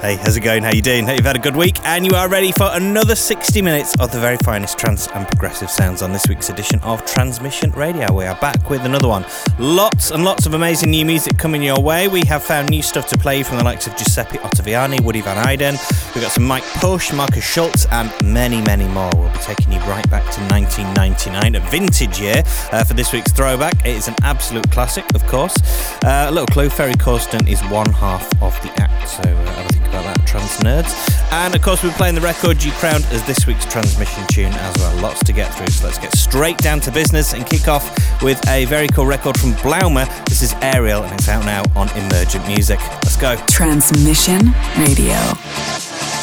Hey, how's it going? How you doing? Hope you've had a good week and you are ready for another 60 minutes of the very finest trance and progressive sounds on this week's edition of Transmission Radio. We are back with another one. Lots and lots of amazing new music coming your way. We have found new stuff to play from the likes of Giuseppe Ottaviani, Woody Van Eyden. We've got some Mike Push, Markus Schulz and many, many more. We'll be taking you right back to 1999, a vintage year uh, for this week's throwback. It is an absolute classic, of course. Uh, a little clue Ferry Corsten is one half of the act, so uh, a think about that, trans nerds. And of course, we're playing the record you crowned as this week's transmission tune as well. Lots to get through, so let's get straight down to business and kick off with a very cool record from Blaumer. This is Ariel, and it's out now on Emergent Music. Let's go. Transmission Radio.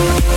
We'll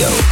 Radio.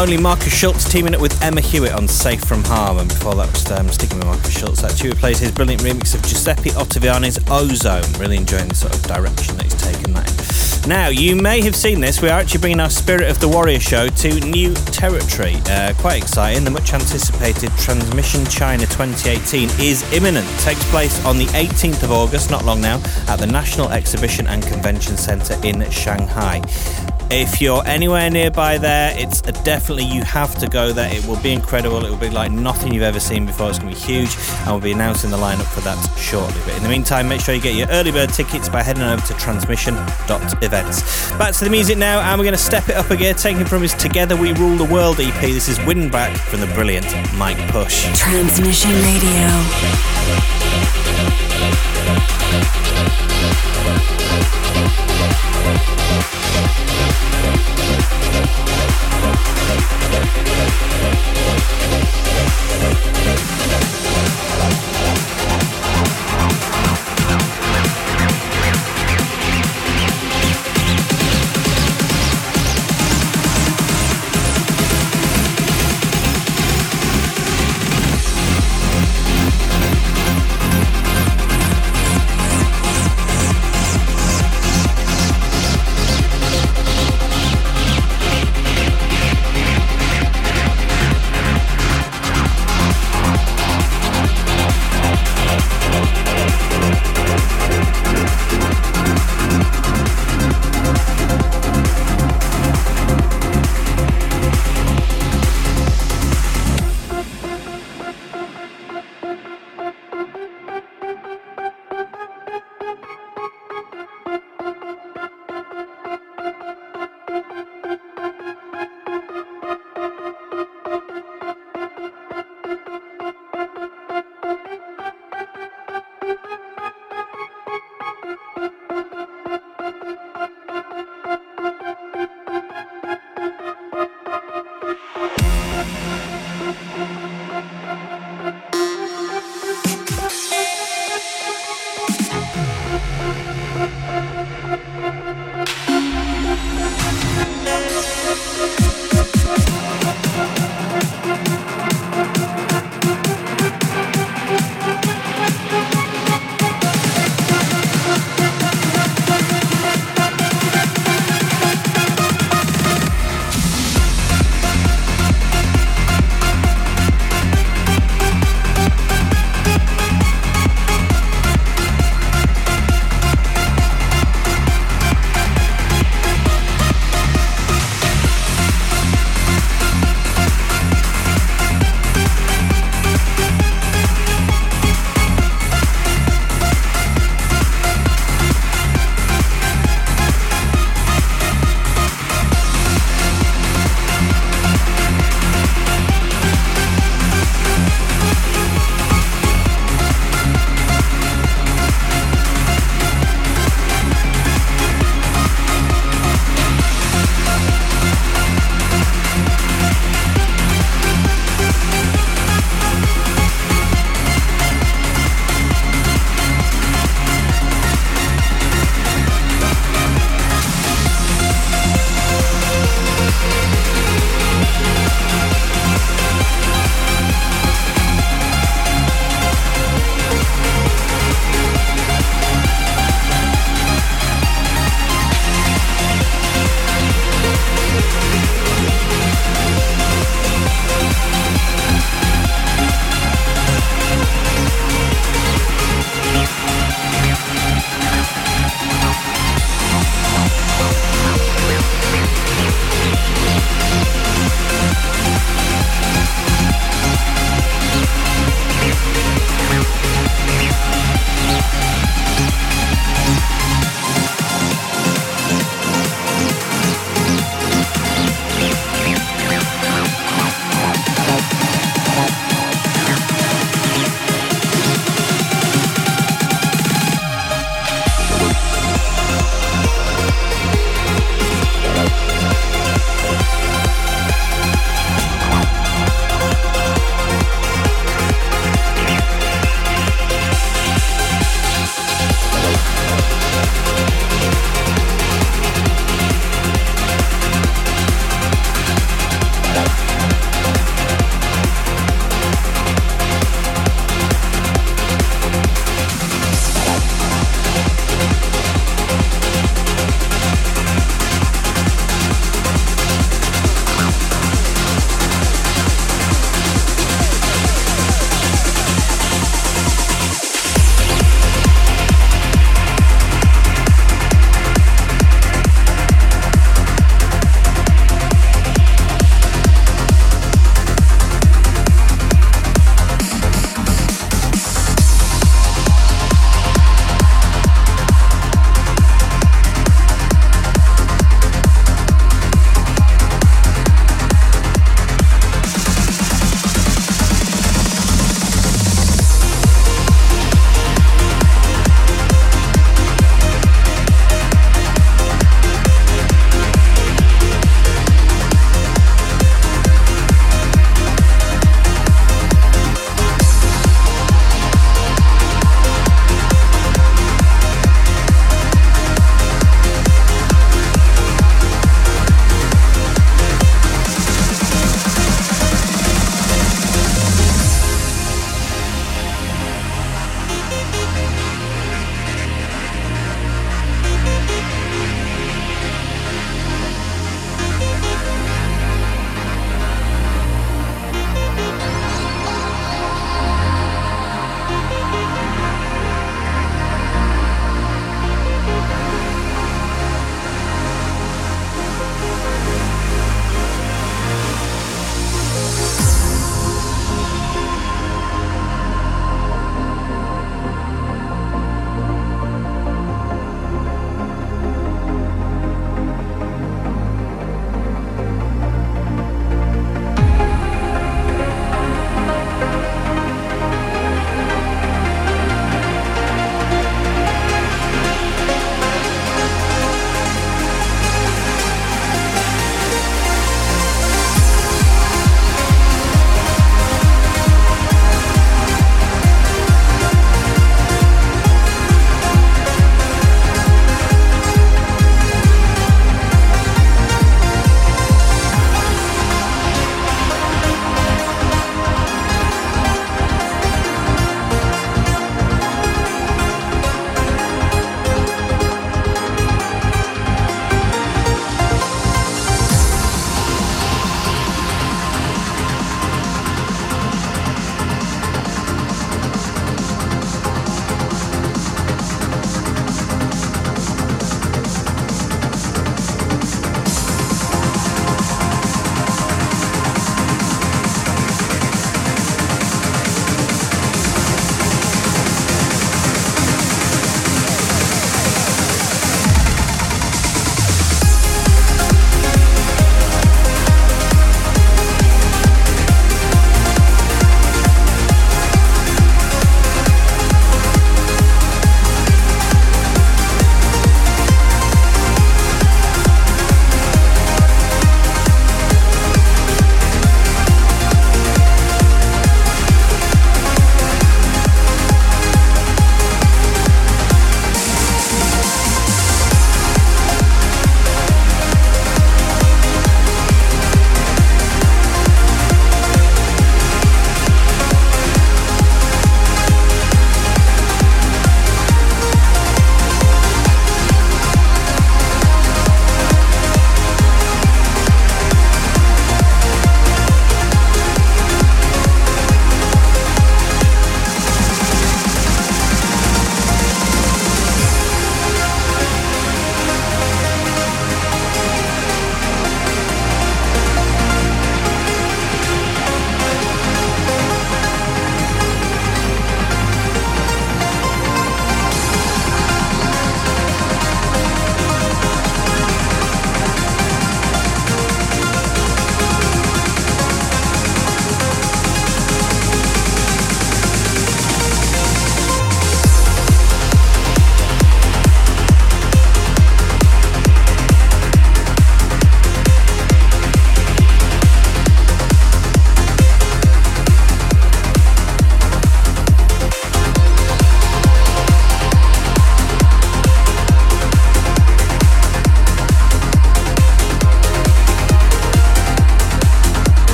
Only Markus Schulz teaming up with Emma Hewitt on Safe from Harm. And before that was um, sticking with Markus Schulz, that we plays his brilliant remix of Giuseppe Ottaviani's Ozone. Really enjoying the sort of direction that he's taken that in. Now, you may have seen this. We are actually bringing our Spirit of the Warrior show to new territory. Uh, quite exciting. The much anticipated Transmission China 2018 is imminent. It takes place on the 18th of August, not long now, at the National Exhibition and Convention Centre in Shanghai. If you're anywhere nearby there, it's definitely you have to go there. It will be incredible. It will be like nothing you've ever seen before. It's going to be huge, and we'll be announcing the lineup for that shortly. But in the meantime, make sure you get your early bird tickets by heading over to transmission.events. Back to the music now, and we're going to step it up again, taking from his Together We Rule the World EP. This is Windback from the brilliant Mike Push. Transmission Radio.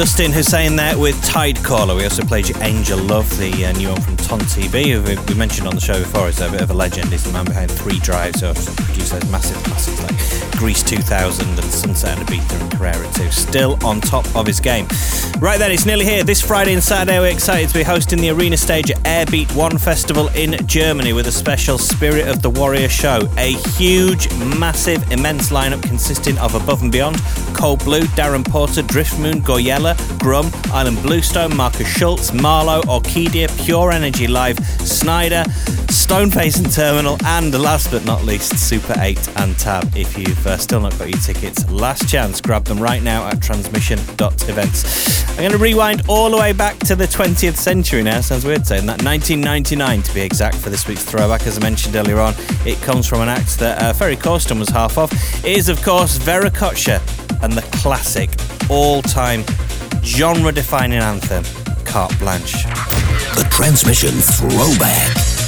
Dustin Husain there with Tidecaller. We also played you Angel Love, the uh, new one from Ton TB, who we mentioned on the show before. He's a bit of a legend. He's the man behind Three Drives, who produced those massive classics like Greece 2000 and Sunset and Ibiza and Carrera 2. Still on top of his game. Right then, it's nearly here. This Friday and Saturday, we're excited to be hosting the arena stage at Airbeat One Festival in Germany with a special Spirit of the Warrior show. A huge, massive, immense lineup consisting of Above and Beyond, Cold Blue, Darren Porter, Driftmoon, Gouryella, Grum, Ilan Bluestone, Markus Schulz, MaRLo, Orkidea, Pure Energy Live, Sneijder, Stoneface and Terminal, and last but not least, Super 8 and Tab. If you've uh, still not got your tickets, last chance, grab them right now at transmission.events. I'm going to rewind all the way back to the 20th century now, sounds weird saying that, 1999 to be exact for this week's throwback. As I mentioned earlier on, it comes from an act that uh, Ferry Corsten was half of. It is, of course, Vera Veracocha and the classic, all time genre defining anthem, Carte Blanche. The Transmission Throwback.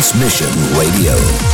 Transmission Radio.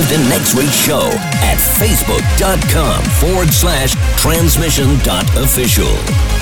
Involved in next week's show at facebook.com forward slash transmission.official.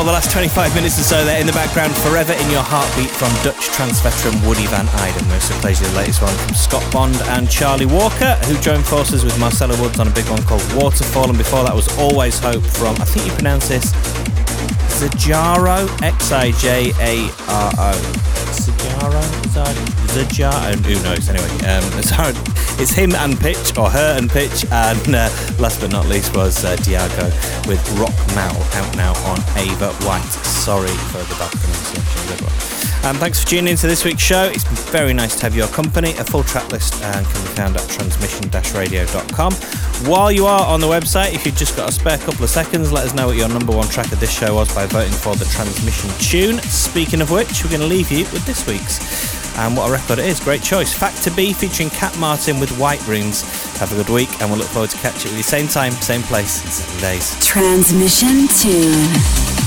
for the last 25 minutes or so there in the background, Forever in Your Heartbeat from Dutch trance veteran Woody Van Eyden. Also plays the latest one from Scott Bond and Charlie Walker, who joined forces with Marcella Woods on a big one called Waterfall, and before that was Always Hope from, I think you pronounce this, Zajaro, Xijaro, X-I-J-A-R-O. Xijaro? Xijaro? Who knows, anyway. Um, sorry, it's him and Pitch, or her and Pitch, and uh, last but not least was uh, Diago with Rock Mal out now on Ava White. Sorry for the bad pronunciation. Um, thanks for tuning into this week's show. It's been very nice to have your company. A full track list uh, can be found at transmission-radio.com. While you are on the website, if you've just got a spare couple of seconds, let us know what your number one track of this show was by voting for the transmission tune. Speaking of which, we're going to leave you with this week's. And what a record it is. Great choice. Factor B featuring Cat Martin with White Rooms. Have a good week, and we'll look forward to catching you at the same time, same place in seven days. Transmission tune.